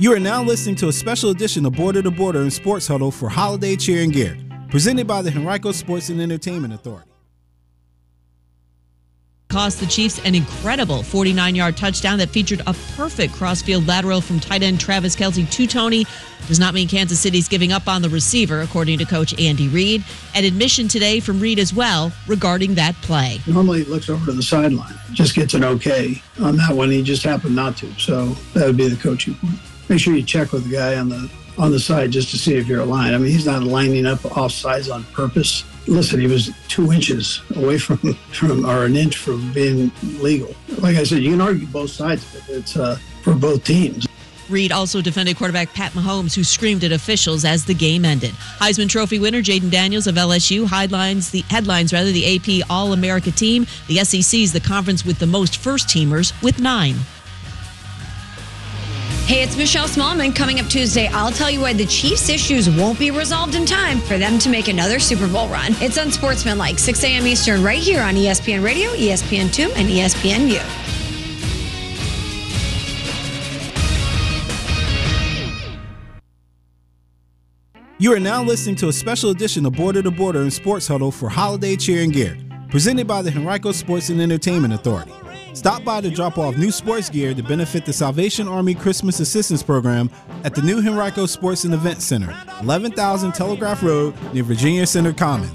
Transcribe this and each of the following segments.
You are now listening to a special edition of Border to Border and Sports Huddle for Holiday Cheer and Gear, presented by the Henrico Sports and Entertainment Authority. Cost the Chiefs an incredible 49 yard touchdown that featured a perfect crossfield lateral from tight end Travis Kelce to Toney. Does not mean Kansas City's giving up on the receiver, according to coach Andy Reid. An admission today from Reid as well regarding that play. Normally he looks over to the sideline, just gets an okay. On that one, he just happened not to. So that would be the coaching point. Make sure you check with the guy on the on the side just to see if you're aligned. I mean, he's not lining up off sides on purpose. Listen, he was two inches away from, from or an inch from being legal. Like I said, you can argue both sides, but it's uh, for both teams. Reid also defended quarterback Pat Mahomes, who screamed at officials as the game ended. Heisman Trophy winner Jayden Daniels of LSU headlines the headlines rather the AP All America team. The SEC is the conference with the most first teamers with nine. Hey, it's Michelle Smallmon. Coming up Tuesday, I'll tell you why the Chiefs' issues won't be resolved in time for them to make another Super Bowl run. It's on Unsportsmanlike, 6 a.m. Eastern, right here on ESPN Radio, ESPN2, and ESPNU. You are now listening to a special edition of Border to Border and Sports Huddle for Holiday Cheer and Gear, presented by the Henrico Sports and Entertainment Authority. Stop by to drop off new sports gear to benefit the Salvation Army Christmas Assistance Program at the new Henrico Sports and Event Center, 11,000 Telegraph Road near Virginia Center Commons.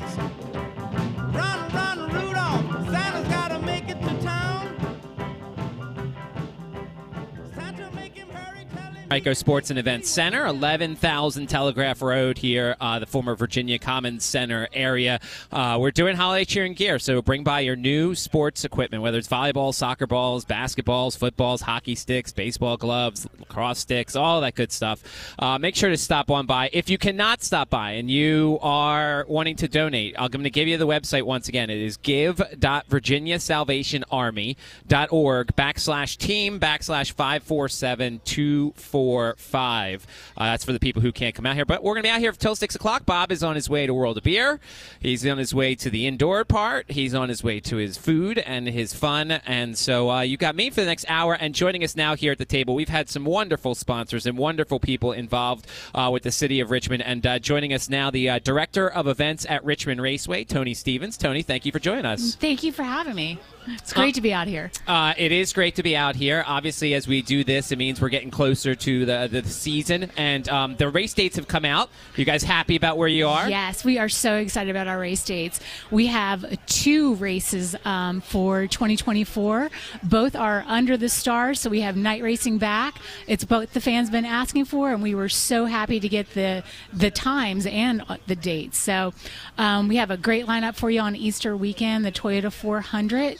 Henrico Sports and Events Center, 11,000 Telegraph Road here, uh, the former Virginia Commons Center area. Uh, we're doing holiday cheer and gear, so bring by your new sports equipment, whether it's volleyball, soccer balls, basketballs, footballs, hockey sticks, baseball gloves, lacrosse sticks, all that good stuff. Uh, make sure to stop on by. If you cannot stop by and you are wanting to donate, I'm going to give you the website once again. It is give.virginiasalvationarmy.org backslash team backslash 54724 four, five. Uh, that's for the people who can't come out here. But we're going to be out here until 6 o'clock. Bob is on his way to World of Beer. He's on his way to the indoor part. He's on his way to his food and his fun. And so uh, you got me for the next hour. And joining us now here at the table, we've had some wonderful sponsors and wonderful people involved uh, with the city of Richmond. And uh, joining us now, the uh, director of events at Richmond Raceway, Tonie Stevens. Tonie, thank you for joining us. Thank you for having me. It's great to be out here. Uh, it is great to be out here. Obviously, as we do this, it means we're getting closer to the, the season, and um, the race dates have come out. Are you guys happy about where you are? Yes, we are so excited about our race dates. We have two races um, for 2024. Both are under the stars, so we have night racing back. It's both the fans been asking for, and we were so happy to get the the times and uh, the dates. So um, we have a great lineup for you on Easter weekend. The Toyota 400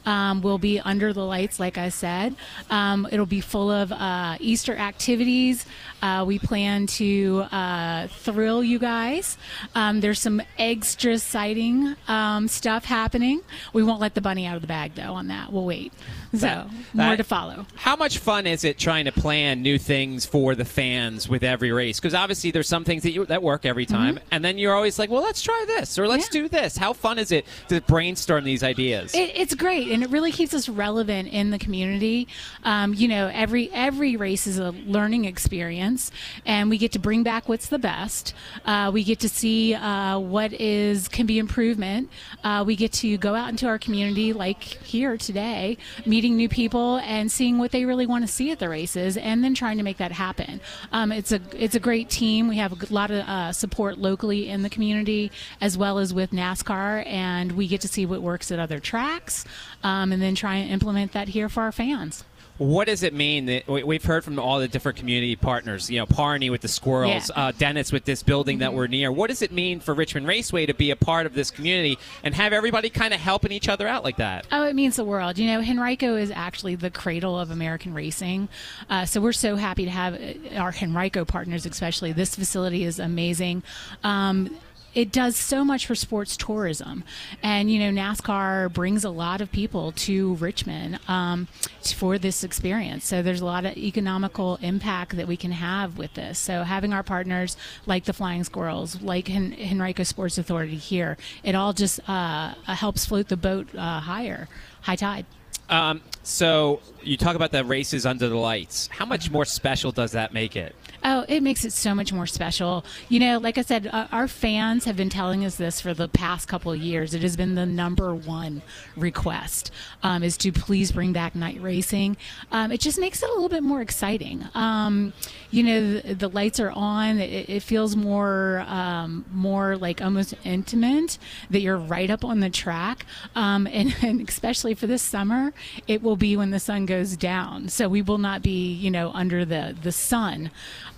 um, will be under the lights, like I said. Um, it'll be full of uh, Easter activities. Uh, we plan to uh, thrill you guys. Um, there's some extra exciting um, stuff happening. We won't let the bunny out of the bag, though, on that. We'll wait. So, That- more to follow. How much fun is it trying to plan new things for the fans with every race? Because obviously there's some things that you that work every time, and then you're always like, well, let's try this or let's Mm-hmm. Yeah. do this. How fun is it to brainstorm these ideas? It, it's great, and it really keeps us relevant in the community. Um, you know, every every race is a learning experience, and we get to bring back what's the best. Uh, we get to see uh, what is can be improvement. Uh, we get to go out into our community, like here today, meeting new people and seeing what they really want to see at the races, and then trying to make that happen. Um, it's a it's a great team. We have a lot of uh, support locally in the community, as well as with NASCAR, and we get to see what works at other tracks, um, and then try and implement that here for our fans. What does it mean that we- we've heard from all the different community partners? You know, Parney with the squirrels, Yeah. uh, Dennis with this building that we're near. What does it mean for Richmond Raceway to be a part of this community and have everybody kind of helping each other out like that? Oh, it means the world. You know, Henrico is actually the cradle of American racing. Uh, so we're so happy to have uh, our Henrico partners, especially. This facility is amazing. Um, it does so much for sports tourism. And, you know, NASCAR brings a lot of people to Richmond um, for this experience. So there's a lot of economical impact that we can have with this. So having our partners like the Flying Squirrels, like Hen- Henrico Sports Authority here, it all just uh, uh, helps float the boat uh, higher, high tide. Um, so you talk about the races under the lights. How much more special does that make it? Oh, it makes it so much more special. You know, like I said, uh, our fans have been telling us this for the past couple of years. It has been the number one request um, is to please bring back night racing. Um, it just makes it a little bit more exciting. Um, you know, the, the, lights are on. It, it feels more, um, more like almost intimate that you're right up on the track. Um, and, and especially for this summer, it will be when the sun goes down. So we will not be, you know, under the the sun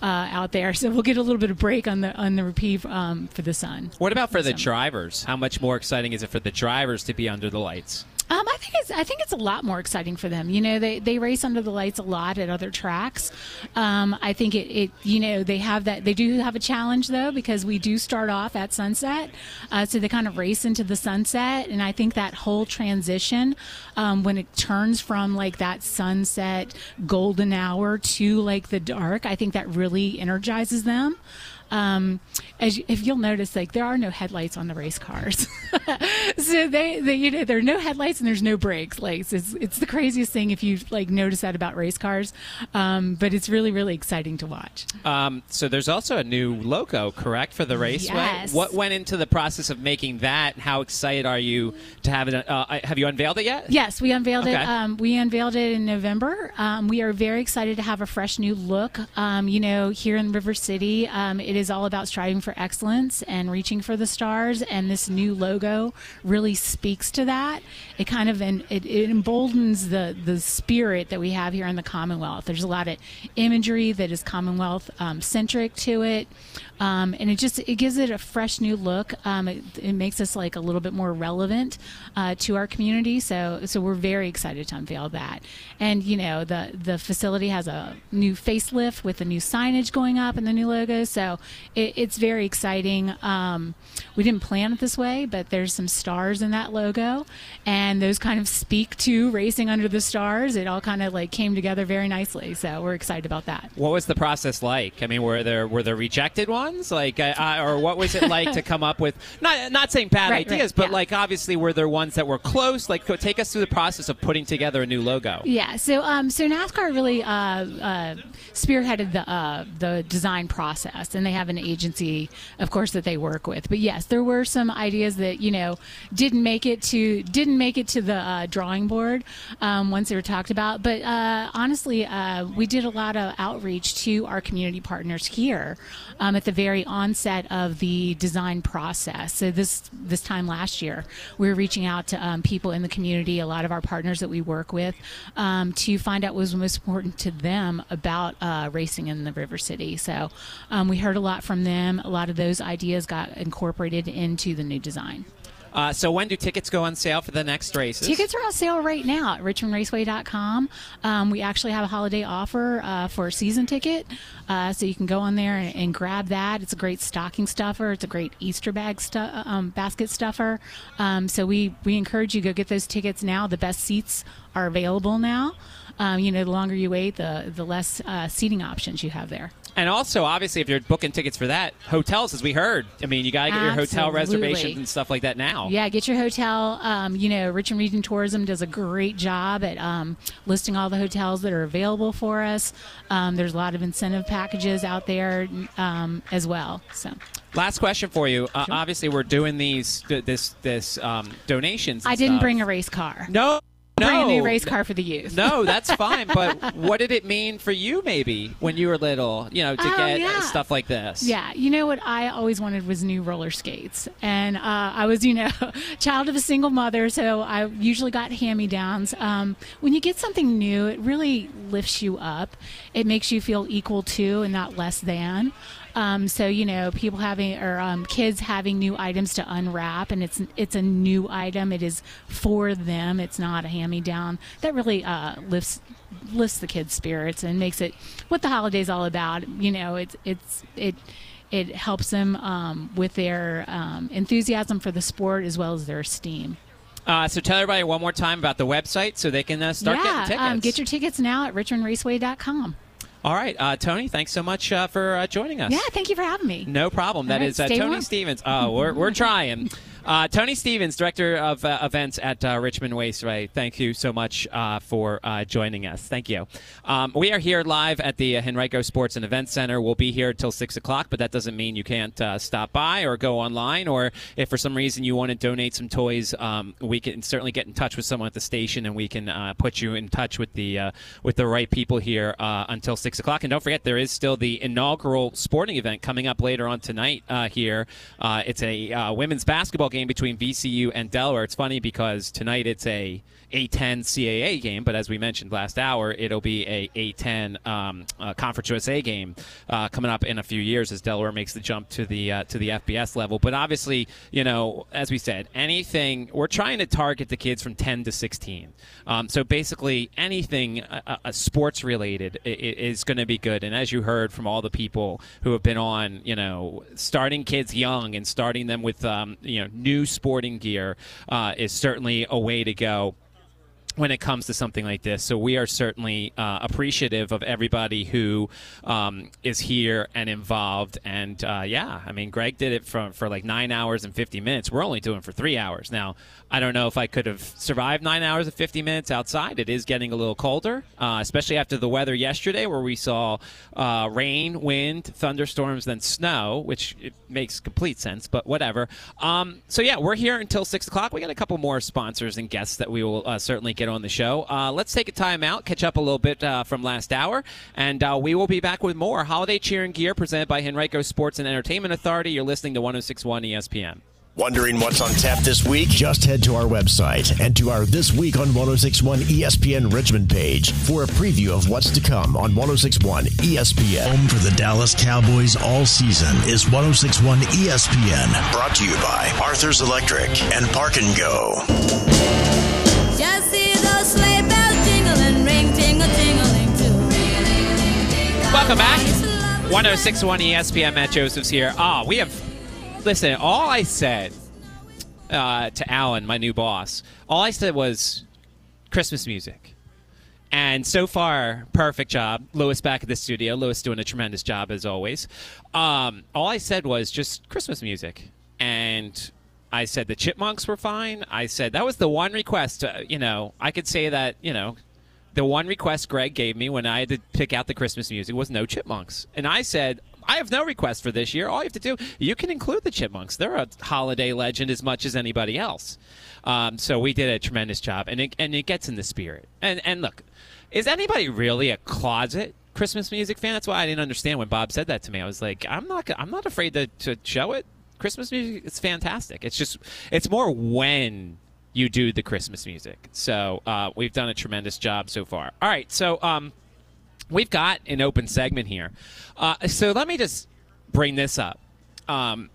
uh, out there. So we'll get a little bit of break on the on the reprieve um, for the sun. What about for the drivers? How much more exciting is it for the drivers to be under the lights? Um, I think it's I think it's a lot more exciting for them. You know, they, they race under the lights a lot at other tracks. Um, I think it, it you know they have that they do have a challenge though because we do start off at sunset, uh, so they kind of race into the sunset, and I think that whole transition um, when it turns from like that sunset golden hour to like the dark, I think that really energizes them. Um, as you, if you'll notice, like there are no headlights on the race cars, so they, they, you know, there are no headlights and there's no brakes. Like it's, it's the craziest thing if you like notice that about race cars, um, but it's really really exciting to watch. Um, so there's also a new logo, correct, for the raceway. Yes. What went into the process of making that? How excited are you to have it? Uh, have you unveiled it yet? Yes, we unveiled okay. it. Um, we unveiled it in November. Um, we are very excited to have a fresh new look. Um, you know, here in River City, um, it is all about striving for excellence and reaching for the stars. And this new logo really speaks to that. It kind of it, it emboldens the the spirit that we have here in the Commonwealth. There's a lot of imagery that is Commonwealth um, centric to it. Um, and it just it gives it a fresh new look. Um, it, it, makes us like a little bit more relevant uh, to our community. So so we're very excited to unveil that. And you know the the facility has a new facelift with the new signage going up and the new logo. So it, it's very exciting. Um, we didn't plan it this way, but there's some stars in that logo, and those kind of speak to racing under the stars. It all kind of like came together very nicely. So we're excited about that. What was the process like? I mean, were there were there rejected ones? Ones? Like, uh, or what was it like to come up with not not saying bad right, ideas, right, but yeah. like obviously were there ones that were close? Like, take us through the process of putting together a new logo. Yeah. So um, so NASCAR really uh, uh, spearheaded the uh, the design process, and they have an agency, of course, that they work with. But yes, there were some ideas that you know didn't make it to didn't make it to the uh, drawing board um, once they were talked about. But uh, honestly, uh, we did a lot of outreach to our community partners here um, at the very onset of the design process. So this this time last year, we were reaching out to um, people in the community, a lot of our partners that we work with, um, to find out what was most important to them about uh, racing in the River City. So um, we heard a lot from them. A lot of those ideas got incorporated into the new design. Uh, so when do tickets go on sale for the next races? Tickets are on sale right now at richmondraceway.com. Um, we actually have a holiday offer uh, for a season ticket, uh, so you can go on there and, and, grab that. It's a great stocking stuffer. It's a great Easter bag stu- um, basket stuffer. Um, so we we encourage you go get those tickets now. The best seats are available now. Um, you know, the longer you wait, the the less uh, seating options you have there. And also, obviously, if you're booking tickets for that, hotels, as we heard, I mean, you got to get your hotel reservations and stuff like that now. Yeah, get your hotel. Um, you know, Richmond Region Tourism does a great job at um, listing all the hotels that are available for us. Um, there's a lot of incentive packages out there um, as well. So. Last question for you. Uh, obviously, we're doing these this this um, donations. I didn't stuff. bring a race car. No. No, Bring new race car for the youth. no, that's fine. But what did it mean for you, maybe when you were little? You know, to Oh, get yeah. stuff like this. Yeah, you know what I always wanted was new roller skates, and uh, I was, you know, child of a single mother, so I usually got hand-me-downs. Um, when you get something new, it really lifts you up. It makes you feel equal to and not less than. Um, so you know, people having or um, kids having new items to unwrap, and it's it's a new item. It is for them. It's not a hand-me-down. That really uh, lifts lifts the kids' spirits and makes it what the holiday's all about. You know, it's it's it it helps them um, with their um, enthusiasm for the sport as well as their esteem. Uh, so tell everybody one more time about the website so they can uh, start yeah, getting tickets. Um, get your tickets now at richmondraceway.com. All right, uh, Tonie. Thanks so much uh, for uh, joining us. Yeah, thank you for having me. No problem. That All right, is uh, Tonie warm. Stevens. Oh, we're, we're trying. Uh, Tonie Stevens, director of uh, events at uh, Richmond Raceway. Thank you so much uh, for uh, joining us. Thank you. Um, we are here live at the Henrico Sports and Events Center. We'll be here till six o'clock, but that doesn't mean you can't stop by or go online. Or if for some reason you want to donate some toys, um, we can certainly get in touch with someone at the station, and we can put you in touch with the with the right people here until six o'clock. And don't forget, there is still the inaugural sporting event coming up later on tonight here. it's a women's basketball game between VCU and Delaware. It's funny because tonight it's a a10 CAA game, but as we mentioned last hour, it'll be a A10 um, uh, Conference USA game uh, coming up in a few years as Delaware makes the jump to the uh, to the FBS level. But obviously, you know, as we said, anything we're trying to target the kids from 10 to 16. Um, so basically, anything uh, uh, sports related is going to be good. And as you heard from all the people who have been on, you know, starting kids young and starting them with um, you know new sporting gear uh, is certainly a way to go when it comes to something like this. So we are certainly uh, appreciative of everybody who um, is here and involved. And uh, yeah, I mean, Greg did it for, for like nine hours and 50 minutes. We're only doing for three hours. Now, I don't know if I could have survived nine hours and 50 minutes outside. It is getting a little colder, uh, especially after the weather yesterday where we saw uh, rain, wind, thunderstorms, then snow, which makes complete sense, but whatever. Um, so yeah, we're here until 6 o'clock. We got a couple more sponsors and guests that we will uh, certainly get get on the show. Uh, let's take a time out, catch up a little bit uh, from last hour, and uh, we will be back with more holiday cheer and gear presented by Henrico Sports and Entertainment Authority. You're listening to 1061 ESPN. Wondering what's on tap this week? Just head to our website and to our This Week on 1061 ESPN Richmond page for a preview of what's to come on 1061 ESPN. Home for the Dallas Cowboys all season is 1061 ESPN. Brought to you by Arthur's Electric and Park and Go. Welcome back. 1061 ESPN. Matt Josephs here. Ah, oh, we have. Listen, all I said uh, to Alan, my new boss, all I said was Christmas music. And so far, perfect job. Lewis back at the studio. Lewis doing a tremendous job as always. Um, all I said was just Christmas music. And I said the chipmunks were fine. I said that was the one request. Uh, you know, I could say that, you know, the one request Greg gave me when I had to pick out the Christmas music was no chipmunks. And I said, I have no request for this year. All you have to do, you can include the Chipmunks. They're a holiday legend as much as anybody else. Um, so we did a tremendous job, and it, and it gets in the spirit. And and look, is anybody really a closet Christmas music fan? That's why I didn't understand when Bob said that to me. I was like, I'm not I'm not afraid to, to show it. Christmas music is fantastic. It's just it's more when you do the Christmas music. So uh, we've done a tremendous job so far. All right, so um, we've got an open segment here. Uh, so let me just bring this up. Um,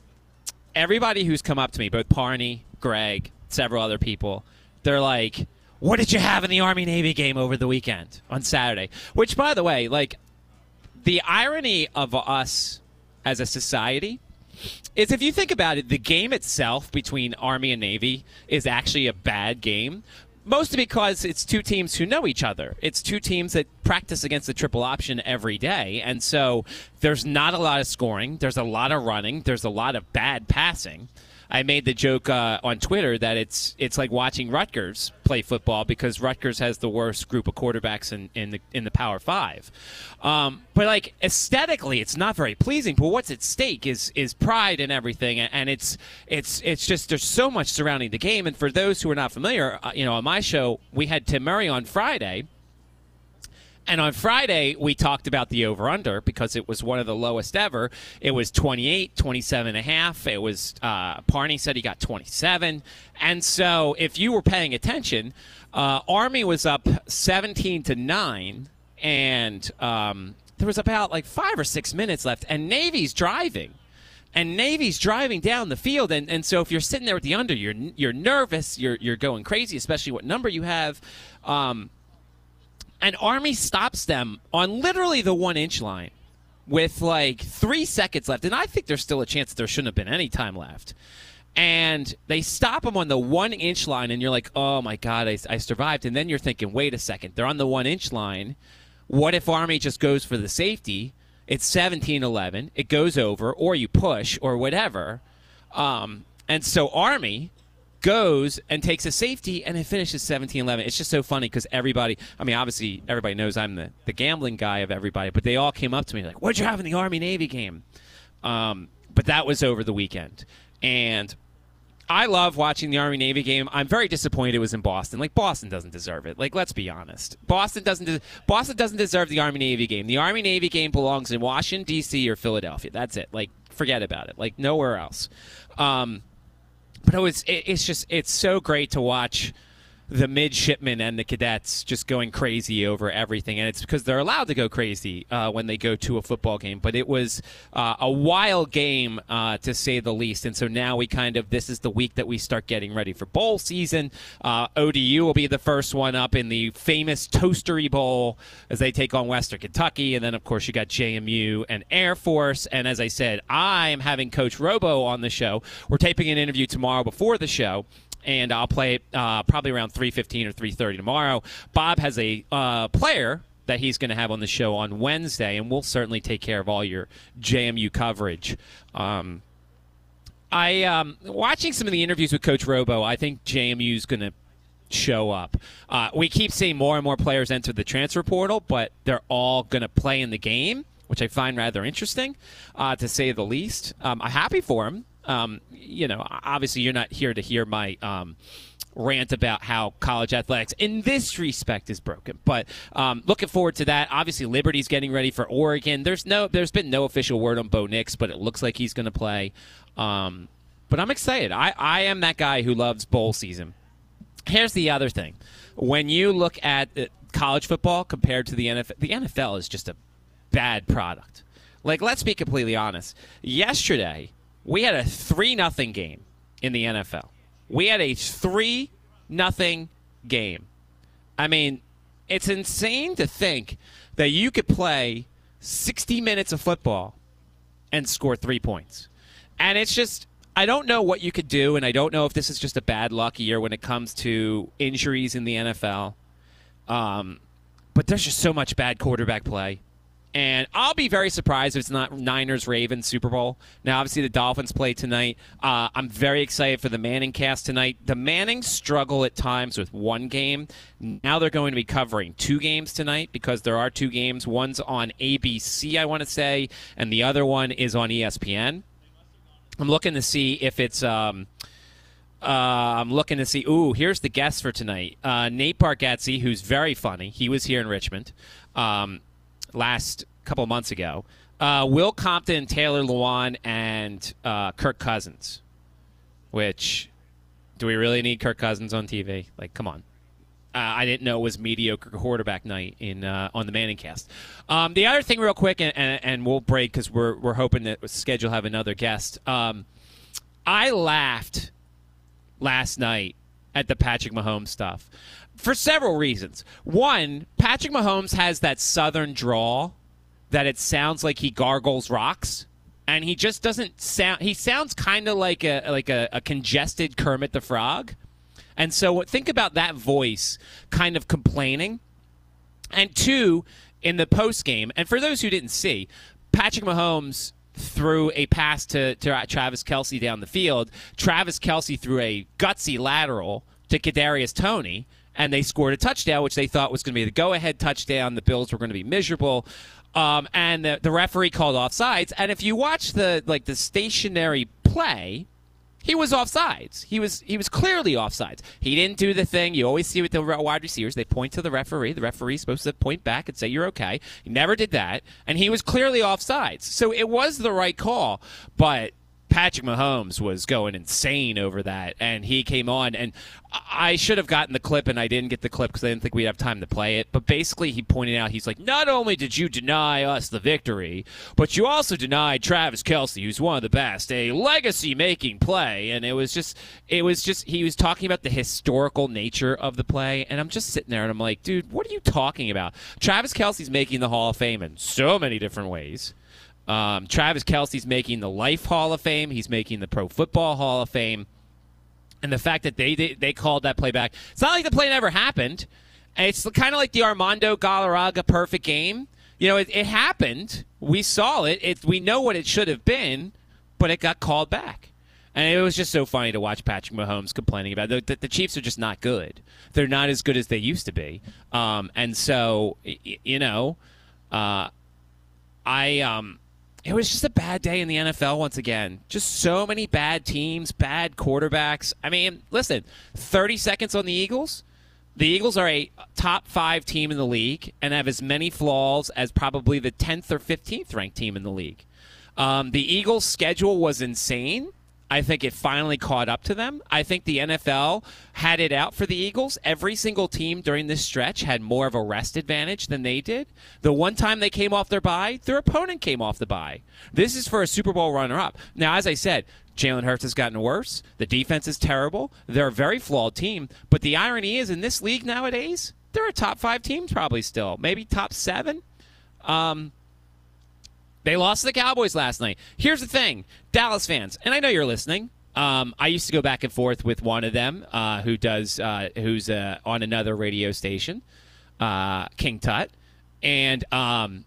everybody who's come up to me, both Parney, Greg, several other people, they're like, "What did you have in the Army Navy game over the weekend on Saturday?" Which, by the way, like the irony of us as a society is if you think about it, the game itself between Army and Navy is actually a bad game. Mostly because it's two teams who know each other. It's two teams that practice against the triple option every day. And so there's not a lot of scoring. There's a lot of running. There's a lot of bad passing. I made the joke uh, on Twitter that it's it's like watching Rutgers play football because Rutgers has the worst group of quarterbacks in, in the in the Power Five. Um, but like aesthetically, it's not very pleasing. But what's at stake is is pride and everything, and it's it's it's just there's so much surrounding the game. And for those who are not familiar, uh, you know, on my show we had Tim Murray on Friday and on Friday, we talked about the over under because it was one of the lowest ever. It was 28, 27 and a half. It was, uh, Parney said he got 27. And so if you were paying attention, uh, Army was up 17 to 9. And um, there was about like five or six minutes left. And Navy's driving and Navy's driving down the field, and, and so if you're sitting there with the under, you're you're nervous, you're you're going crazy, especially what number you have. Um, and Army stops them on literally the one inch line with like three seconds left. And I think there's still a chance that there shouldn't have been any time left. And they stop them on the one inch line, and you're like, oh my God, I, I survived. And then you're thinking, wait a second, they're on the one inch line. What if Army just goes for the safety? It's 17 11. It goes over, or you push, or whatever. Um, And so Army goes and takes a safety and it finishes 17-11 it's just so funny because everybody i mean obviously everybody knows i'm the, the gambling guy of everybody but they all came up to me like what'd you have in the army navy game um, but that was over the weekend and I love watching the Army Navy game. I'm very disappointed it was in Boston. Like Boston doesn't deserve it. Like let's be honest. Boston doesn't de- Boston doesn't deserve the Army Navy game. The Army Navy game belongs in Washington D.C. or Philadelphia. That's it. Like forget about it. Like nowhere else. Um, but it was it, it's just it's so great to watch the midshipmen and the cadets just going crazy over everything. And it's because they're allowed to go crazy uh, when they go to a football game. But it was uh, a wild game, uh, to say the least. And so now we kind of, this is the week that we start getting ready for bowl season. Uh, ODU will be the first one up in the famous Toastery Bowl as they take on Western Kentucky. And then, of course, you got JMU and Air Force. And as I said, I'm having Coach Robo on the show. We're taping an interview tomorrow before the show and I'll play it uh, probably around 3:15 or 3:30 tomorrow. Bob has a uh, player that he's going to have on the show on Wednesday, and we'll certainly take care of all your JMU coverage. Um, I um, watching some of the interviews with Coach Robo. I think JMU is going to show up. Uh, we keep seeing more and more players enter the transfer portal, but they're all going to play in the game, which I find rather interesting, uh, to say the least. Um, I'm happy for him um, you know, obviously you're not here to hear my um, rant about how college athletics in this respect is broken. But um, looking forward to that. Obviously, Liberty's getting ready for Oregon. There's no, there's been no official word on Bo Nix, but it looks like he's going to play. Um, but I'm excited. I, I am that guy who loves bowl season. Here's the other thing: when you look at uh, college football compared to the NFL, the NFL is just a bad product. Like, let's be completely honest. Yesterday, we had a 3 nothing game in the NFL. We had a 3 nothing game. I mean, it's insane to think that you could play 60 minutes of football and score 3 points. And it's just I don't know what you could do and I don't know if this is just a bad luck year when it comes to injuries in the NFL. Um, but there's just so much bad quarterback play. And I'll be very surprised if it's not Niners Ravens Super Bowl. Now, obviously, the Dolphins play tonight. Uh, I'm very excited for the Manning cast tonight. The Mannings struggle at times with one game. Now they're going to be covering two games tonight because there are two games. One's on ABC, I want to say, and the other one is on ESPN. I'm looking to see if it's. Um, uh, I'm looking to see. Ooh, here's the guest for tonight. Uh, Nate Bargatze, who's very funny. He was here in Richmond. Um, last couple months ago. Uh, Will Compton, Taylor Lewan, and uh, Kirk Cousins. Which, do we really need Kirk Cousins on TV? Like, come on. Uh, I didn't know it was mediocre quarterback night in uh, on the Manning cast. Um, the other thing, real quick, and, and, and we'll break because we're we're hoping that schedule have another guest. Um, I laughed last night at the Patrick Mahomes stuff for several reasons. One, Patrick Mahomes has that southern drawl that it sounds like he gargles rocks. And he just doesn't sound. He sounds kind of like a like a, a congested Kermit the Frog, and so think about that voice kind of complaining. And two, in the post game, and for those who didn't see, Patrick Mahomes threw a pass to, to Travis Kelce down the field. Travis Kelce threw a gutsy lateral to Kadarius Toney, and they scored a touchdown, which they thought was going to be the go-ahead touchdown. The Bills were going to be miserable. Um, and the, the referee called offsides. And if you watch the like the stationary play, he was offsides. He was he was clearly offsides. He didn't do the thing you always see with the wide receivers. They point to the referee. The referee's supposed to point back and say you're okay. He never did that, and he was clearly offsides. So it was the right call, but Patrick Mahomes was going insane over that, and he came on, and I should have gotten the clip, and I didn't get the clip because I didn't think we'd have time to play it. But basically, he pointed out, he's like, not only did you deny us the victory, but you also denied Travis Kelce, who's one of the best, a legacy-making play, and it was just, it was just, he was talking about the historical nature of the play, and I'm just sitting there, and I'm like, dude, what are you talking about? Travis Kelce's making the Hall of Fame in so many different ways. Um, Travis Kelce's making the Life Hall of Fame. He's making the Pro Football Hall of Fame. And the fact that they they, they called that play back, it's not like the play never happened. It's kind of like the Armando Galarraga perfect game. You know, it, it happened. We saw it. it. We know what it should have been, but it got called back. And it was just so funny to watch Patrick Mahomes complaining about it. The, the, the Chiefs are just not good. They're not as good as they used to be. Um, and so, you know, uh, I um, it was just a bad day in the NFL once again. Just so many bad teams, bad quarterbacks. I mean, listen, 30 seconds on the Eagles. The Eagles are a top five team in the league and have as many flaws as probably the 10th or 15th ranked team in the league. Um, the Eagles' schedule was insane. I think it finally caught up to them. I think the NFL had it out for the Eagles. Every single team during this stretch had more of a rest advantage than they did. The one time they came off their bye, their opponent came off the bye. This is for a Super Bowl runner up. Now, as I said, Jalen Hurts has gotten worse. The defense is terrible. They're a very flawed team. But the irony is, in this league nowadays, they're a top five team probably still, maybe top seven. Um, they lost to the Cowboys last night. Here's the thing, Dallas fans, and I know you're listening. Um, I used to go back and forth with one of them uh, who does uh, who's uh, on another radio station, uh, King Tut, and um,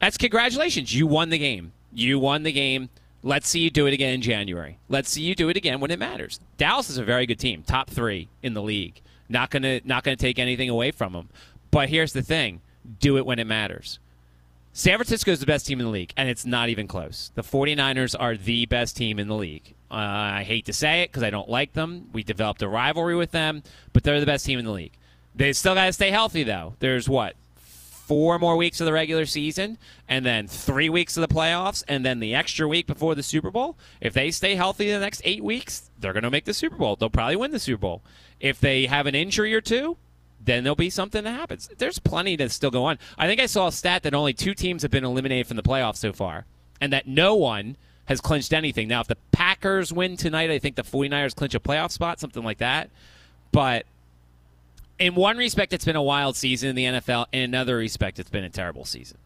that's congratulations. You won the game. You won the game. Let's see you do it again in January. Let's see you do it again when it matters. Dallas is a very good team, top three in the league. Not gonna not gonna take anything away from them. But here's the thing: do it when it matters. San Francisco is the best team in the league, and it's not even close. The 49ers are the best team in the league. Uh, I hate to say it because I don't like them. We developed a rivalry with them, but they're the best team in the league. They still got to stay healthy, though. There's what? Four more weeks of the regular season, and then three weeks of the playoffs, and then the extra week before the Super Bowl. If they stay healthy the next eight weeks, they're going to make the Super Bowl. They'll probably win the Super Bowl. If they have an injury or two, then there'll be something that happens. There's plenty to still go on. I think I saw a stat that only two teams have been eliminated from the playoffs so far, and that no one has clinched anything. Now, if the Packers win tonight, I think the 49ers clinch a playoff spot, something like that. But in one respect, it's been a wild season in the NFL. In another respect, it's been a terrible season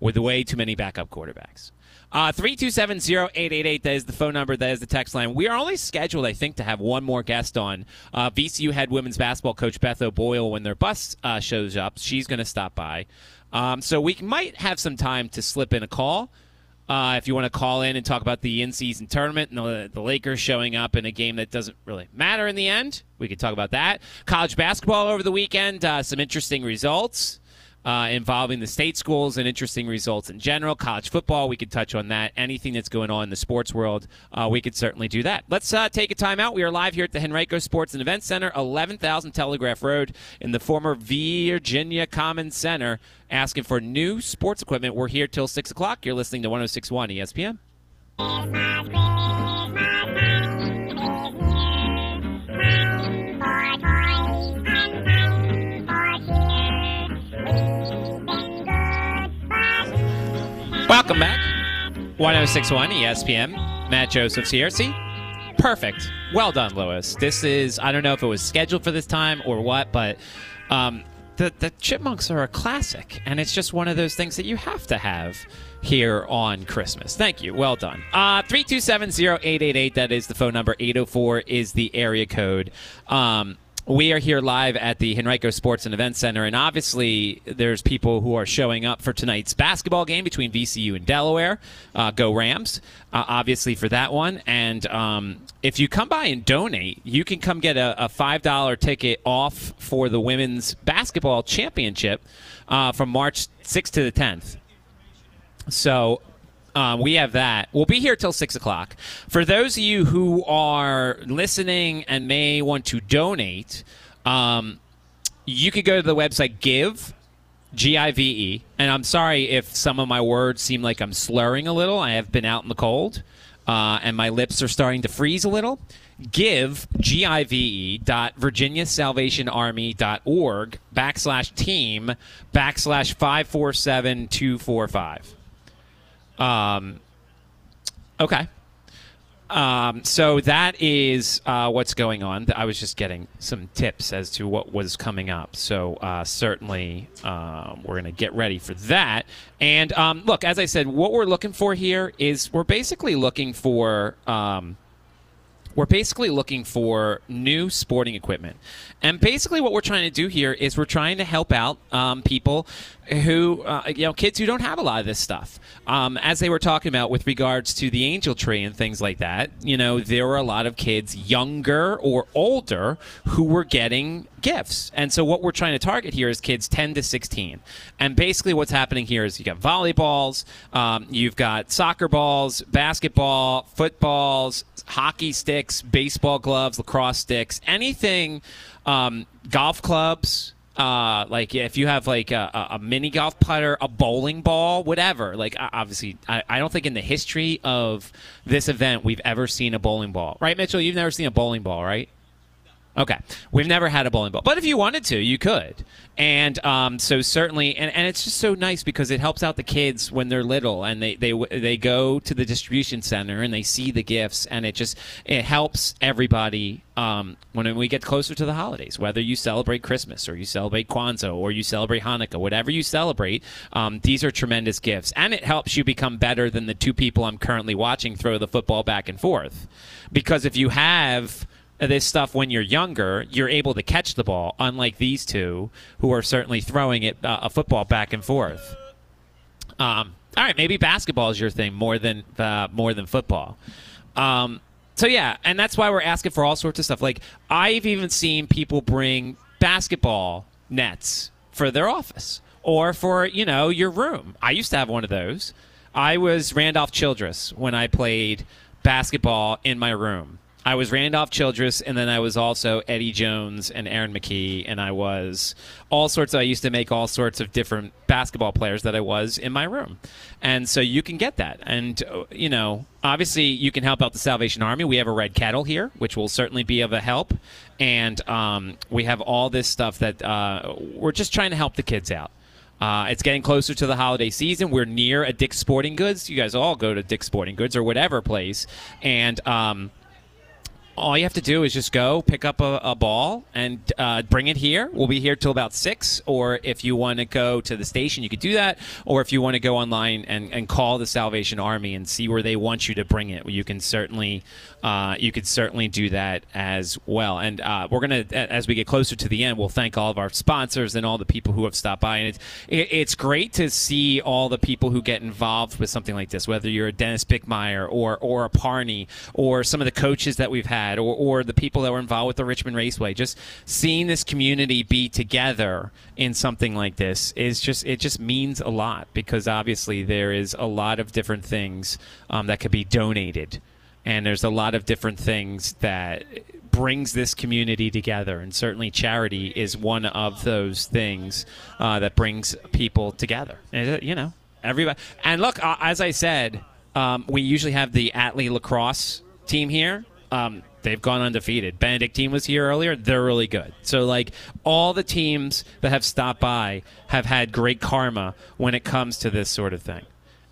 with way too many backup quarterbacks. Uh, 327-0888, that is the phone number, that is the text line. We are only scheduled, I think, to have one more guest on. Uh, VCU head women's basketball coach Beth O'Boyle, when their bus uh, shows up, she's going to stop by. Um, so we might have some time to slip in a call. Uh, if you want to call in and talk about the in-season tournament and the, the Lakers showing up in a game that doesn't really matter in the end, we could talk about that. College basketball over the weekend, uh, some interesting results uh, involving the state schools and interesting results in general. College football, we could touch on that. Anything that's going on in the sports world, uh, we could certainly do that. Let's uh, take a time out. We are live here at the Henrico Sports and Event Center, 11,000 Telegraph Road in the former Virginia Commons Center, asking for new sports equipment. We're here till 6 o'clock. You're listening to 1061 ESPN. Welcome back. 1061 ESPN. Matt Joseph's here. Perfect. Well done, Lewis. This is, I don't know if it was scheduled for this time or what, but um, the, the Chipmunks are a classic, and it's just one of those things that you have to have here on Christmas. Thank you. Well done. Uh, 327-0888, that is the phone number. 804 is the area code. Um, we are here live at the Henrico Sports and Events Center, and obviously there's people who are showing up for tonight's basketball game between VCU and Delaware. Uh, go Rams, uh, obviously for that one. And um, if you come by and donate, you can come get a, a five dollar ticket off for the women's basketball championship uh, from March 6th to the 10th. So um, we have that. We'll be here till six o'clock. For those of you who are listening and may want to donate, um, you could go to the website Give, G I V E. And I'm sorry if some of my words seem like I'm slurring a little. I have been out in the cold, uh, and my lips are starting to freeze a little. Give, G I V E, dot virginiasalvationarmy.org backslash team backslash 547245. Um, okay. Um, so that is uh, what's going on. I was just getting some tips as to what was coming up. So uh, certainly um, we're going to get ready for that. And um, look, as I said, what we're looking for here is we're basically looking for. Um, we're basically looking for new sporting equipment. And basically, what we're trying to do here is we're trying to help out um, people who uh, you know kids who don't have a lot of this stuff. Um, as they were talking about with regards to the angel tree and things like that you know there were a lot of kids younger or older who were getting gifts. And so what we're trying to target here is kids 10 to 16 and basically what's happening here is you got volleyballs um, you've got soccer balls basketball footballs hockey sticks baseball gloves lacrosse sticks anything um, golf clubs uh, like if you have like a, a, mini golf putter, a bowling ball, whatever. Like obviously, I, I, don't think in the history of this event we've ever seen a bowling ball, right, Mitchell? You've never seen a bowling ball, right? Okay, we've never had a bowling ball, but if you wanted to, you could. And um, so certainly, and, and it's just so nice because it helps out the kids when they're little, and they they they go to the distribution center and they see the gifts, and it just it helps everybody um, when we get closer to the holidays. Whether you celebrate Christmas or you celebrate Kwanzaa or you celebrate Hanukkah, whatever you celebrate, um, these are tremendous gifts, and it helps you become better than the two people I'm currently watching throw the football back and forth. Because if you have this stuff when you're younger, you're able to catch the ball, unlike these two who are certainly throwing it uh, a football back and forth. Um, all right, maybe basketball is your thing more than uh, more than football. Um, so yeah, and that's why we're asking for all sorts of stuff. Like I've even seen people bring basketball nets for their office or for you know your room. I used to have one of those. I was Randolph Childress when I played basketball in my room. I was Randolph Childress, and then I was also Eddie Jones and Aaron McKie, and I was all sorts. Of, I used to make all sorts of different basketball players that I was in my room, and so you can get that. And uh, you know, obviously, you can help out the Salvation Army. We have a red kettle here, which will certainly be of a help, and um, we have all this stuff that uh, we're just trying to help the kids out. Uh, it's getting closer to the holiday season. We're near a Dick's Sporting Goods. You guys all go to Dick's Sporting Goods or whatever place, and um, all you have to do is just go pick up a, a ball and uh, bring it here. We'll be here till about six. Or if you want to go to the station, you could do that. Or if you want to go online and, and call the Salvation Army and see where they want you to bring it, you can certainly uh, you could certainly do that as well. And uh, we're gonna as we get closer to the end, we'll thank all of our sponsors and all the people who have stopped by. And it's it's great to see all the people who get involved with something like this, whether you're a Dennis Bickmeier or or a Parney or some of the coaches that we've had or, or the people that were involved with the Richmond Raceway. Just seeing this community be together in something like this is just it just means a lot because obviously there is a lot of different things um, that could be donated, and there's a lot of different things that brings this community together and certainly charity is one of those things uh, that brings people together and, uh, you know everybody and look uh, as i said um, we usually have the Atlee lacrosse team here um, they've gone undefeated. Benedictine was here earlier. They're really good. So, like, all the teams that have stopped by have had great karma when it comes to this sort of thing.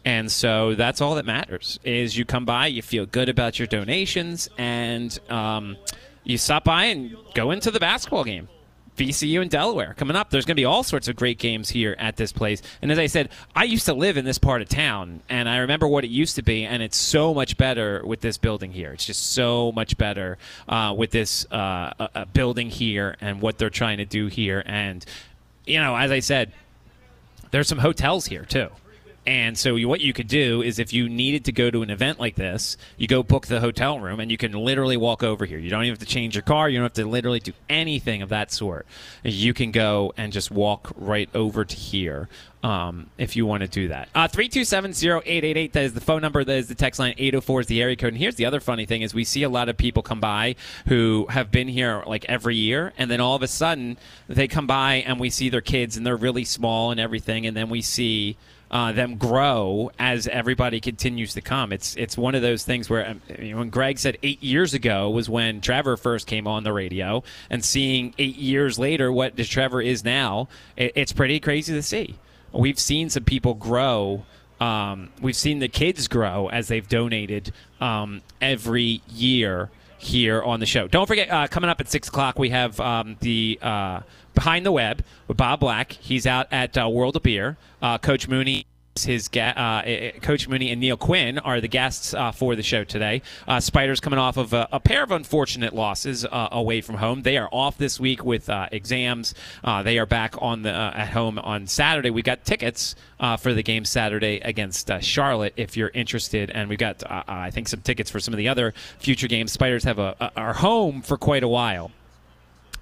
And so that's all that matters is you come by, you feel good about your donations, and um, you stop by and go into the basketball game. VCU and Delaware coming up. There's going to be all sorts of great games here at this place. And as I said, I used to live in this part of town, and I remember what it used to be, and it's so much better with this building here. It's just so much better uh, with this uh, uh, building here and what they're trying to do here. And, you know, as I said, there's some hotels here, too. And so what you could do is if you needed to go to an event like this, you go book the hotel room and you can literally walk over here. You don't even have to change your car. You don't have to literally do anything of that sort. You can go and just walk right over to here um, if you want to do that. Uh, 327-0888, that is the phone number. That is the text line. 804 is the area code. And here's the other funny thing is we see a lot of people come by who have been here like every year. And then all of a sudden they come by and we see their kids and they're really small and everything. And then we see – uh, them grow as everybody continues to come. It's it's one of those things where um, when Greg said eight years ago was when Trevor first came on the radio, and seeing eight years later what Trevor is now, it, it's pretty crazy to see. We've seen some people grow. Um, we've seen the kids grow as they've donated um, every year here on the show. Don't forget, uh, coming up at 6 o'clock, we have um, the uh, Behind the Web with Bob Black. He's out at uh, World of Beer. Uh, Coach Mooney his ga- uh, Coach Mooney and Neal Quinn are the guests uh, for the show today. Uh, Spiders coming off of a, a pair of unfortunate losses uh, away from home. They are off this week with uh, exams. Uh, they are back on the at home on Saturday. We got tickets for the game Saturday against Charlotte. If you're interested, and we've got I think some tickets for some of the other future games. Spiders have a, a are home for quite a while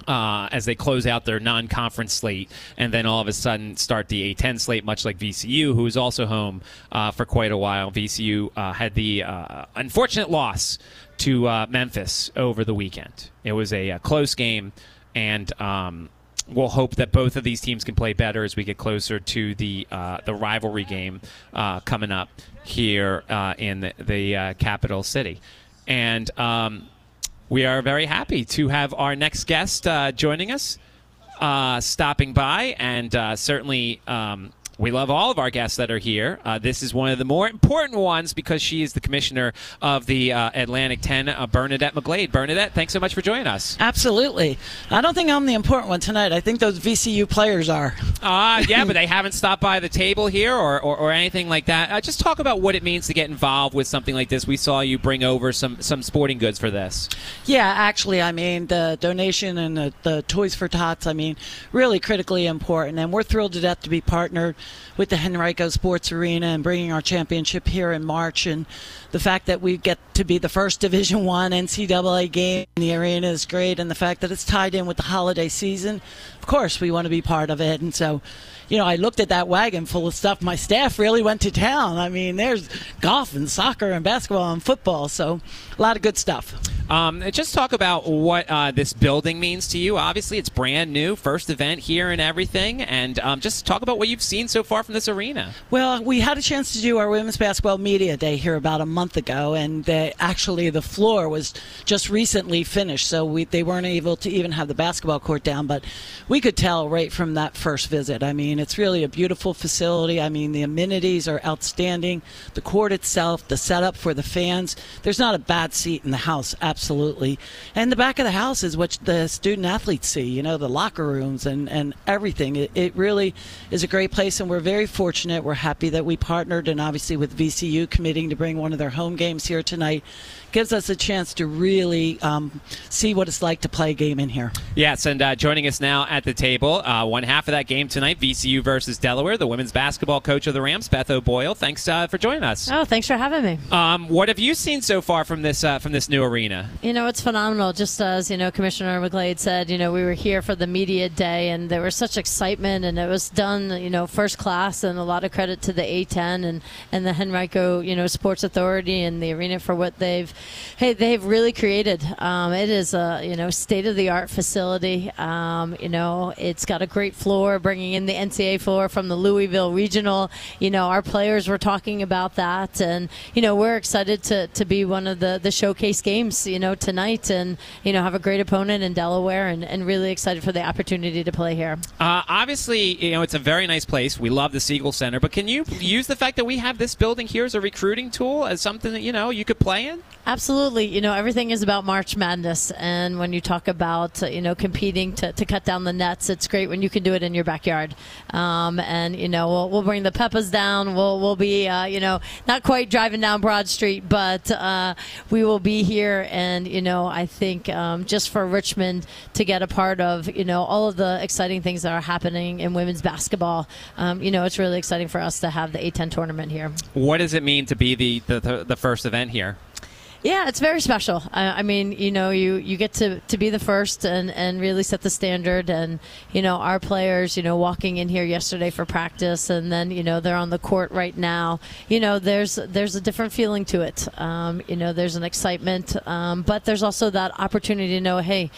uh, as they close out their non-conference slate, and then all of a sudden start the A10 slate, much like VCU, who is also home uh, for quite a while. VCU uh, had the uh, unfortunate loss to uh, Memphis over the weekend. It was a, a close game, and um, we'll hope that both of these teams can play better as we get closer to the uh, the rivalry game coming up here in the, the capital city. And um, we are very happy to have our next guest uh, joining us, uh, stopping by, and uh, certainly um, we love all of our guests that are here. Uh, this is one of the more important ones because she is the commissioner of the uh, Atlantic 10, uh, Bernadette McGlade. Bernadette, thanks so much for joining us. Absolutely. I don't think I'm the important one tonight. I think those VCU players are. Uh, yeah, but they haven't stopped by the table here or, or, or anything like that. Uh, just talk about what it means to get involved with something like this. We saw you bring over some, some sporting goods for this. Yeah, actually, I mean, the donation and the, the Toys for Tots, I mean, really critically important. And we're thrilled to death to be partnered with the Henrico Sports Arena and bringing our championship here in March. And the fact that we get to be the first Division One NCAA game in the arena is great, and the fact that it's tied in with the holiday season, of course, we want to be part of it. And so, you know, I looked at that wagon full of stuff. My staff really went to town. I mean, there's golf and soccer and basketball and football, so a lot of good stuff. Um, just talk about what uh, this building means to you. Obviously, it's brand new, first event here and everything, and um, just talk about what you've seen so far from this arena. Well, we had a chance to do our women's basketball media day here about a month ago, and they, actually the floor was just recently finished, so we, they weren't able to even have the basketball court down, but we could tell right from that first visit. I mean, it's really a beautiful facility. I mean, the amenities are outstanding. The court itself, the setup for the fans. There's not a bad seat in the house, absolutely. And the back of the house is what the student athletes see, you know, the locker rooms and, and everything. It, it really is a great place, and we're very fortunate. We're happy that we partnered, and obviously with VCU committing to bring one of their home games here tonight gives us a chance to really um, see what it's like to play a game in here. Yes, and uh, joining us now at the table, uh, one half of that game tonight, VCU versus Delaware, the women's basketball coach of the Rams, Beth O'Boyle. Thanks uh, for joining us. Oh, thanks for having me. Um, what have you seen so far from this uh, from this new arena? You know, it's phenomenal. Just as you know, Commissioner McGlade said, you know, we were here for the media day, and there was such excitement, and it was done, you know, first class, and a lot of credit to the A10 and and the Henrico, you know, Sports Authority and the arena for what they've hey, they've really created. Um, it is a you know state of the art facility. Um, you know, it's got a great floor, bringing in the NCAA floor from the Louisville Regional. You know, our players were talking about that, and you know, we're excited to, to be one of the the showcase games. You know, tonight, and you know, have a great opponent in Delaware, and, and really excited for the opportunity to play here. Uh, obviously, you know, it's a very nice place. We love the Siegel Center, but can you use the fact that we have this building here as a recruiting tool as something that you know you could play in? Absolutely. You know, everything is about March Madness. And when you talk about, uh, you know, competing to, to cut down the nets, it's great when you can do it in your backyard. Um, and, you know, we'll, we'll bring the Peppas down. We'll, we'll be, uh, you know, not quite driving down Broad Street, but uh, we will be here. And, you know, I think um, just for Richmond to get a part of, you know, all of the exciting things that are happening in women's basketball, um, you know, it's really exciting for us to have the A10 tournament here. What does it mean to be the, the, the first event here? Yeah, it's very special. I, I, mean, you know, you, you get to, to be the first and, and really set the standard. And, you know, our players, you know, walking in here yesterday for practice and then, you know, they're on the court right now. You know, there's there's a different feeling to it. Um, you know, there's an excitement, um, but there's also that opportunity to know, hey,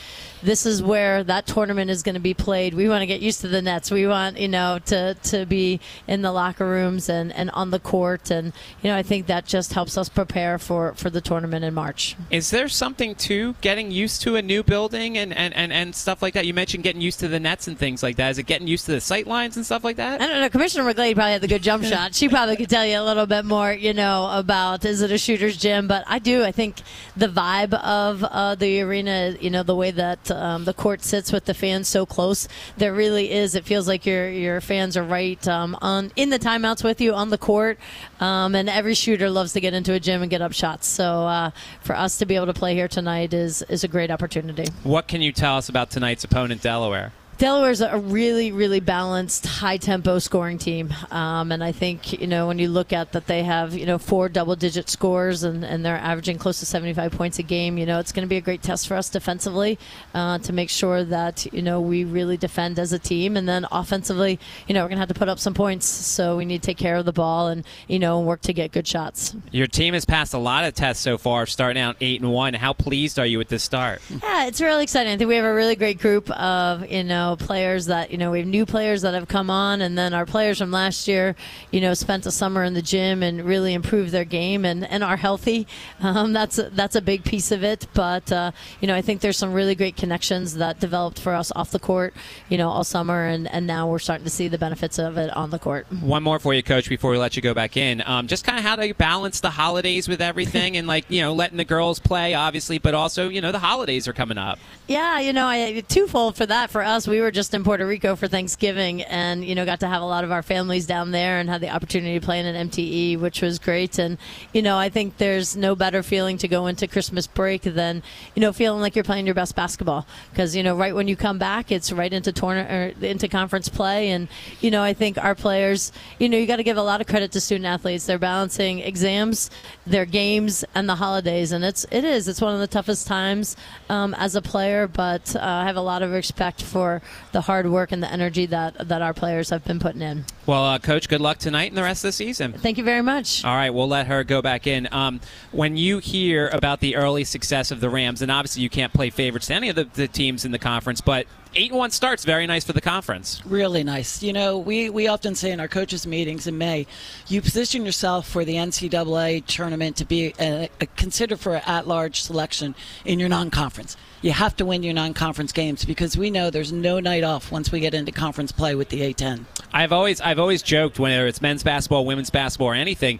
this is where that tournament is going to be played. We want to get used to the nets. We want, you know, to, to be in the locker rooms and, and on the court. And, you know, I think that just helps us prepare for, for the tournament in March. Is there something to getting used to a new building and, and, and, and stuff like that? You mentioned getting used to the nets and things like that. Is it getting used to the sight lines and stuff like that? I don't know. Commissioner McGlade probably had the good jump shot. She probably could tell you a little bit more, you know, about is it a shooter's gym? But I do. I think the vibe of uh, the arena, you know, the way that um, the court sits with the fans so close, there really is. It feels like your your fans are right um, on in the timeouts with you on the court, um, and every shooter loves to get into a gym and get up shots. So uh, for us to be able to play here tonight is is a great opportunity. What can you tell us about tonight's opponent, Delaware? Delaware's a really, really balanced, high tempo scoring team. Um, and I think, you know, when you look at that they have, you know, four double digit scores and, and they're averaging close to 75 points a game, you know, it's going to be a great test for us defensively uh, to make sure that, you know, we really defend as a team. And then offensively, you know, we're going to have to put up some points. So we need to take care of the ball and, you know, work to get good shots. Your team has passed a lot of tests so far, starting out 8 and 1. How pleased are you with this start? Yeah, it's really exciting. I think we have a really great group of, you know, players that you know we have new players that have come on, and then our players from last year, you know, spent a summer in the gym and really improved their game and, and are healthy. Um, that's a, that's a big piece of it. But uh, you know, I think there's some really great connections that developed for us off the court, you know, all summer, and, and now we're starting to see the benefits of it on the court. One more for you, Coach, before we let you go back in. Um, just kind of how do you balance the holidays with everything, and like you know, letting the girls play, obviously, but also you know the holidays are coming up. Yeah, you know, I, twofold for that. For us, we were just in Puerto Rico for Thanksgiving, and you know, got to have a lot of our families down there, and had the opportunity to play in an MTE, which was great. And you know, I think there's no better feeling to go into Christmas break than you know feeling like you're playing your best basketball because you know right when you come back, it's right into tournament into conference play, and you know, I think our players, you know, you got to give a lot of credit to student athletes. They're balancing exams, their games, and the holidays, and it's it is it's one of the toughest times um, as a player, but uh, I have a lot of respect for the hard work and the energy that that our players have been putting in. Well, uh, Coach, good luck tonight and the rest of the season. Thank you very much. All right, we'll let her go back in. Um, when you hear about the early success of the Rams, and obviously you can't play favorites to any of the, the teams in the conference, but eight and one starts very nice for the conference. Really nice. You know, we, we often say in our coaches meetings in May, you position yourself for the NCAA tournament to be a, a considered for an at-large selection in your non-conference. You have to win your non-conference games because we know there's no night off once we get into conference play with the A10. I've always I've always joked whenever it's men's basketball, women's basketball, or anything.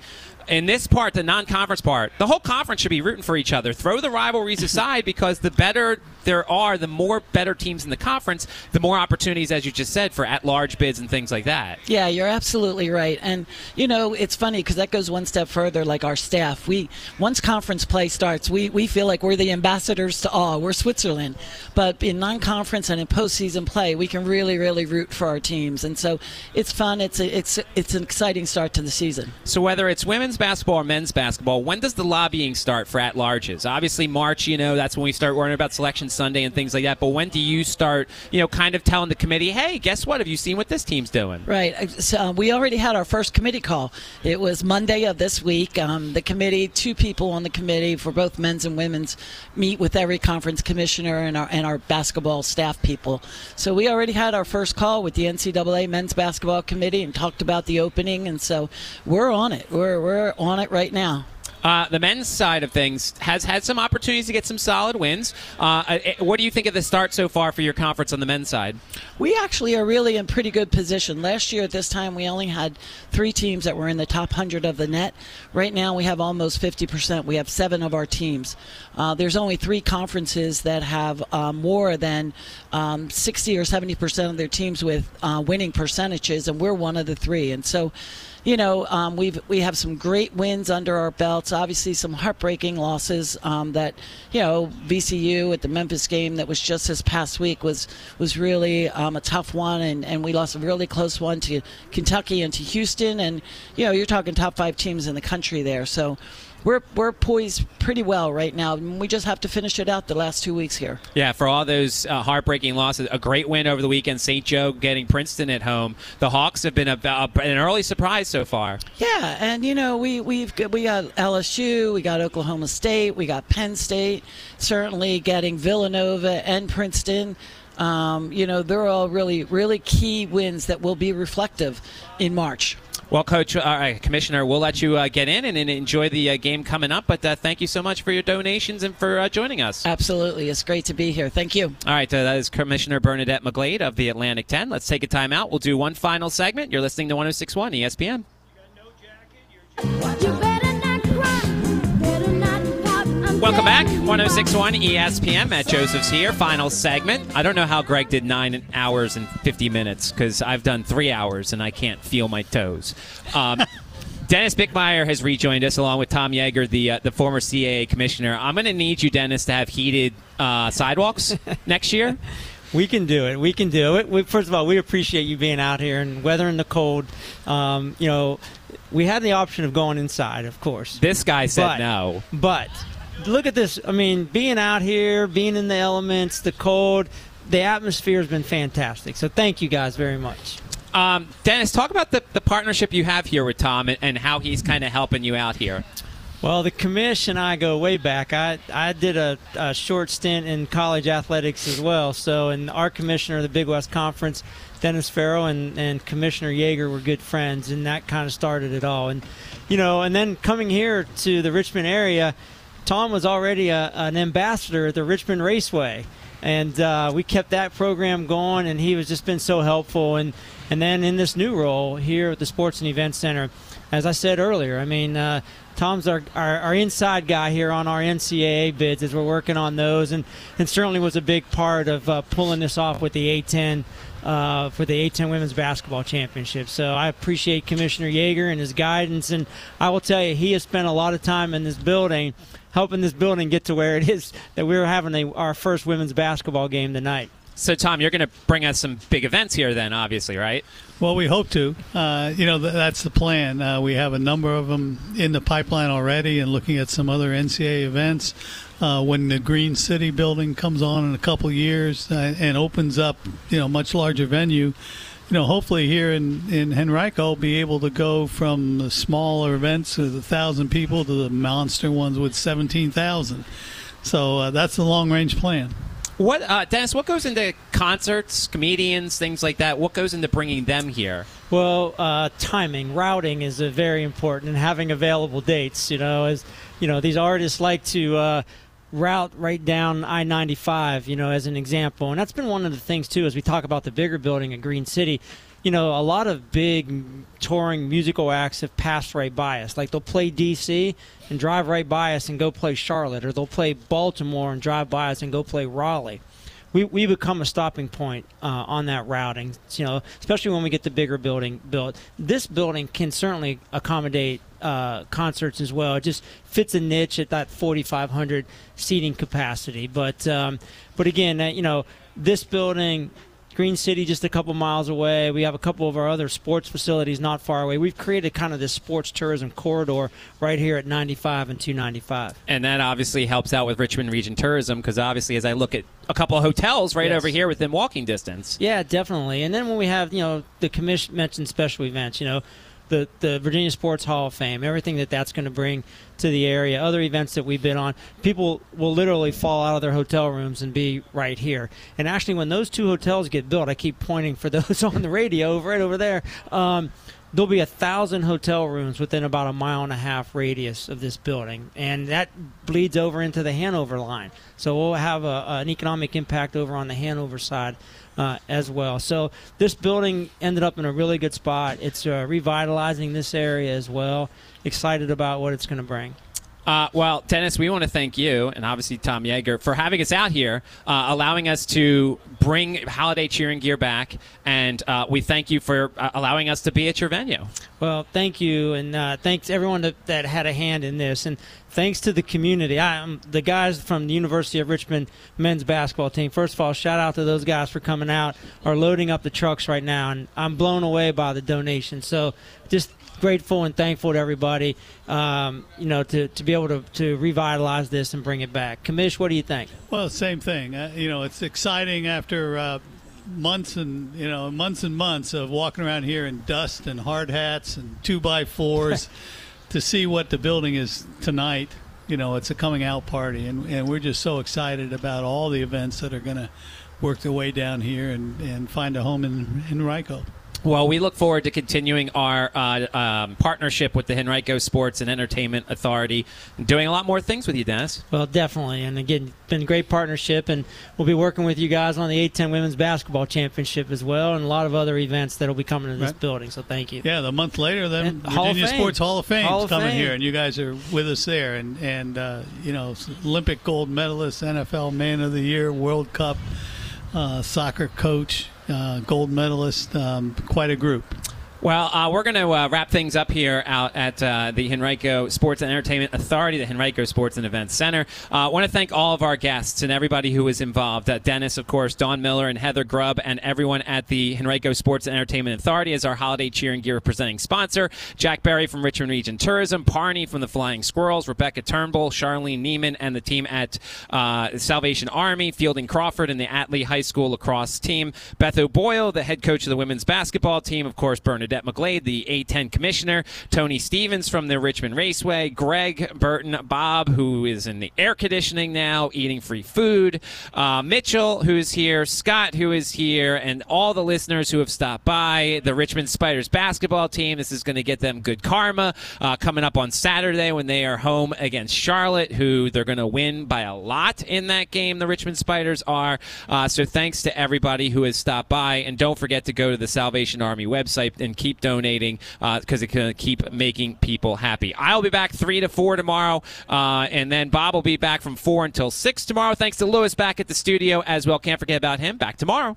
In this part, the non-conference part, the whole conference should be rooting for each other. Throw the rivalries aside because the better there are, the more better teams in the conference, the more opportunities, as you just said, for at-large bids and things like that. Yeah, you're absolutely right. And you know, it's funny because that goes one step further. Like our staff, we once conference play starts, we we feel like we're the ambassadors to all. We're Switzerland, but in non-conference and in postseason play, we can really, really root for our teams. And so it's fun. It's a, it's it's an exciting start to the season. So whether it's women's basketball or men's basketball, when does the lobbying start for at-larges? Obviously, March. You know, that's when we start worrying about selection Sunday and things like that. But when do you start, you know, kind of telling the committee, hey, guess what? Have you seen what this team's doing? Right. So, uh, we already had our first committee call. It was Monday of this week. Um, the committee, two people on the committee for both men's and women's, meet with every conference commissioner and our and our basketball staff people. So we already had our first call with the NCAA men's basketball committee and talked about the opening. And so we're on it. We're we're on it right now. Uh, the men's side of things has had some opportunities to get some solid wins. Uh, what do you think of the start so far for your conference on the men's side? We actually are really in pretty good position. Last year at this time, we only had three teams that were in the top 100 of the net. Right now, we have almost 50%. We have seven of our teams. Uh, there's only three conferences that have uh, more than um, 60 or 70% of their teams with uh, winning percentages, and we're one of the three. And so, you know, um, we've we have some great wins under our belts. Obviously, some heartbreaking losses. Um, that you know, VCU at the Memphis game that was just this past week was was really um, a tough one, and, and we lost a really close one to Kentucky and to Houston, and you know, you're talking top five teams in the country there. So we're we're poised pretty well right now. We just have to finish it out the last two weeks here. Yeah, for all those uh, heartbreaking losses, a great win over the weekend. St. Joe getting Princeton at home. The Hawks have been a, a, an early surprise so far. Yeah, and you know we we've we got LSU, we got Oklahoma State, we got Penn State. Certainly getting Villanova and Princeton. Um, you know they're all really really key wins that will be reflective in March. Well, Coach, uh, Commissioner, we'll let you uh, get in and, and enjoy the uh, game coming up. But uh, thank you so much for your donations and for uh, joining us. Absolutely. It's great to be here. Thank you. All right, uh, that is Commissioner Bernadette McGlade of the Atlantic 10. Let's take a time out. We'll do one final segment. You're listening to 1061 ESPN. Welcome back. 1061 ESPN. Matt Joseph's here. Final segment. I don't know how Greg did nine hours and 50 minutes because I've done three hours and I can't feel my toes. Um, Dennis Bickmeier has rejoined us along with Tom Yeager, the uh, the former CAA commissioner. I'm going to need you, Dennis, to have heated uh, sidewalks next year. We can do it. We can do it. We, first of all, we appreciate you being out here and weathering the cold. Um, you know, we had the option of going inside, of course. This guy said But- no. But look at this. I mean, being out here, being in the elements, the cold, the atmosphere has been fantastic. So thank you guys very much. Um, Dennis, talk about the, the partnership you have here with Tom and, and how he's kind of helping you out here. Well, the commission I go way back. I, I did a, a short stint in college athletics as well. So, and our commissioner of the Big West Conference, Dennis Farrell, and, and Commissioner Yeager were good friends, and that kind of started it all. And, you know, and then coming here to the Richmond area, Tom was already a, an ambassador at the Richmond Raceway. And uh, we kept that program going, and he has just been so helpful. And, and then in this new role here at the Sports and Events Center, as I said earlier, I mean, uh, Tom's our, our, our inside guy here on our NCAA bids as we're working on those, and, and certainly was a big part of uh, pulling this off with the A10 uh, for the A10 Women's Basketball Championship. So I appreciate Commissioner Yeager and his guidance, and I will tell you, he has spent a lot of time in this building helping this building get to where it is that we're having a, our first women's basketball game tonight. So, Tom, you're going to bring us some big events here, then, obviously, right? Well, we hope to. Uh, you know, th- that's the plan. Uh, we have a number of them in the pipeline already and looking at some other NCAA events. Uh, when the Green City building comes on in a couple years uh, and opens up, you know, much larger venue, you know, hopefully here in, in Henrico, be able to go from the smaller events with a thousand people to the monster ones with 17,000. So uh, that's the long range plan. What, uh, Dennis? What goes into concerts, comedians, things like that? What goes into bringing them here? Well, uh, timing, routing is uh, very important, and having available dates. You know, as you know, these artists like to uh, route right down I-95. You know, as an example, and that's been one of the things too. As we talk about the bigger building at Green City, you know, a lot of big touring musical acts have passed right by us. Like they'll play D.C. and drive right by us and go play Charlotte, or they'll play Baltimore and drive by us and go play Raleigh we, we become a stopping point uh, on that routing. You know, especially when we get the bigger building built. This building can certainly accommodate uh, concerts as well. It just fits a niche at that 4,500 seating capacity. But um, but again, uh, you know, this building. Green City, just a couple miles away. We have a couple of our other sports facilities not far away. We've created kind of this sports tourism corridor right here at 95 and 295. And that obviously helps out with Richmond Region Tourism because obviously, as I look at a couple of hotels right Yes. over here within walking distance. Yeah, definitely. And then when we have, you know, the commission mentioned special events, you know, the the Virginia Sports Hall of Fame, everything that that's going to bring to the area, other events that we've been on, people will literally fall out of their hotel rooms and be right here. And actually, when those two hotels get built, I keep pointing for those on the radio right over there. Um, There'll be a thousand hotel rooms within about a mile and a half radius of this building, and that bleeds over into the Hanover line. So we'll have a, an economic impact over on the Hanover side uh, as well. So this building ended up in a really good spot. It's uh, revitalizing this area as well. Excited about what it's going to bring. Uh, well, Dennis, we want to thank you and obviously Tom Yeager for having us out here, uh, allowing us to bring holiday cheering gear back, and uh, we thank you for uh, allowing us to be at your venue. Well, thank you, and uh, thanks everyone that, that had a hand in this, and thanks to the community. I, um, the guys from the University of Richmond men's basketball team. First of all, shout out to those guys for coming out, are loading up the trucks right now, and I'm blown away by the donation. So, just grateful and thankful to everybody, um, you know, to, to be able to, to revitalize this and bring it back. Commish, what do you think? Well, same thing. Uh, you know, it's exciting after uh, months and you know months and months of walking around here in dust and hard hats and two by fours to see what the building is tonight. You know, it's a coming out party, and, and we're just so excited about all the events that are going to work their way down here and, and find a home in Henrico. Well, we look forward to continuing our uh, um, partnership with the Henrico Sports and Entertainment Authority, doing a lot more things with you, Dennis. Well, definitely. And again, been a great partnership, and we'll be working with you guys on the A10 Women's Basketball Championship as well, and a lot of other events that'll be coming to this Right. building. So thank you. Yeah, the month later, then And Virginia Sports Hall of Fame Hall is coming Fame. here, and you guys are with us there. And and uh, you know, Olympic gold medalist, NFL Man of the Year, World Cup uh, soccer coach, gold medalist, um, quite a group. Well, uh, we're going to uh, wrap things up here out at uh, the Henrico Sports and Entertainment Authority, the Henrico Sports and Events Center. I want to thank all of our guests and everybody who was involved. Uh, Dennis, of course, Don Miller, and Heather Grubb, and everyone at the Henrico Sports and Entertainment Authority as our holiday cheer and gear presenting sponsor. Jack Berry from Richmond Region Tourism, Parney from the Flying Squirrels, Rebecca Turnbull, Charlene Neiman, and the team at uh, Salvation Army, Fielding Crawford, and the Atlee High School lacrosse team. Beth O'Boyle, the head coach of the women's basketball team, of course, Bernadette McGlade, the A10 commissioner, Tonie Stevens from the Richmond Raceway, Greg Burton, Bob, who is in the air conditioning now, eating free food, uh, Mitchell, who's here, Scott, who is here, and all the listeners who have stopped by, the Richmond Spiders basketball team. This is going to get them good karma uh, coming up on Saturday when they are home against Charlotte, who they're going to win by a lot in that game. The Richmond Spiders are. Uh, so thanks to everybody who has stopped by, and don't forget to go to the Salvation Army website and keep donating because it can keep making people happy. I'll be back three to four tomorrow, uh, and then Bob will be back from four until six tomorrow. Thanks to Lewis back at the studio as well. Can't forget about him. Back tomorrow.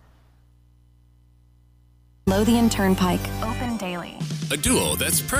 Lothian Turnpike. Open daily. A duo that's perfect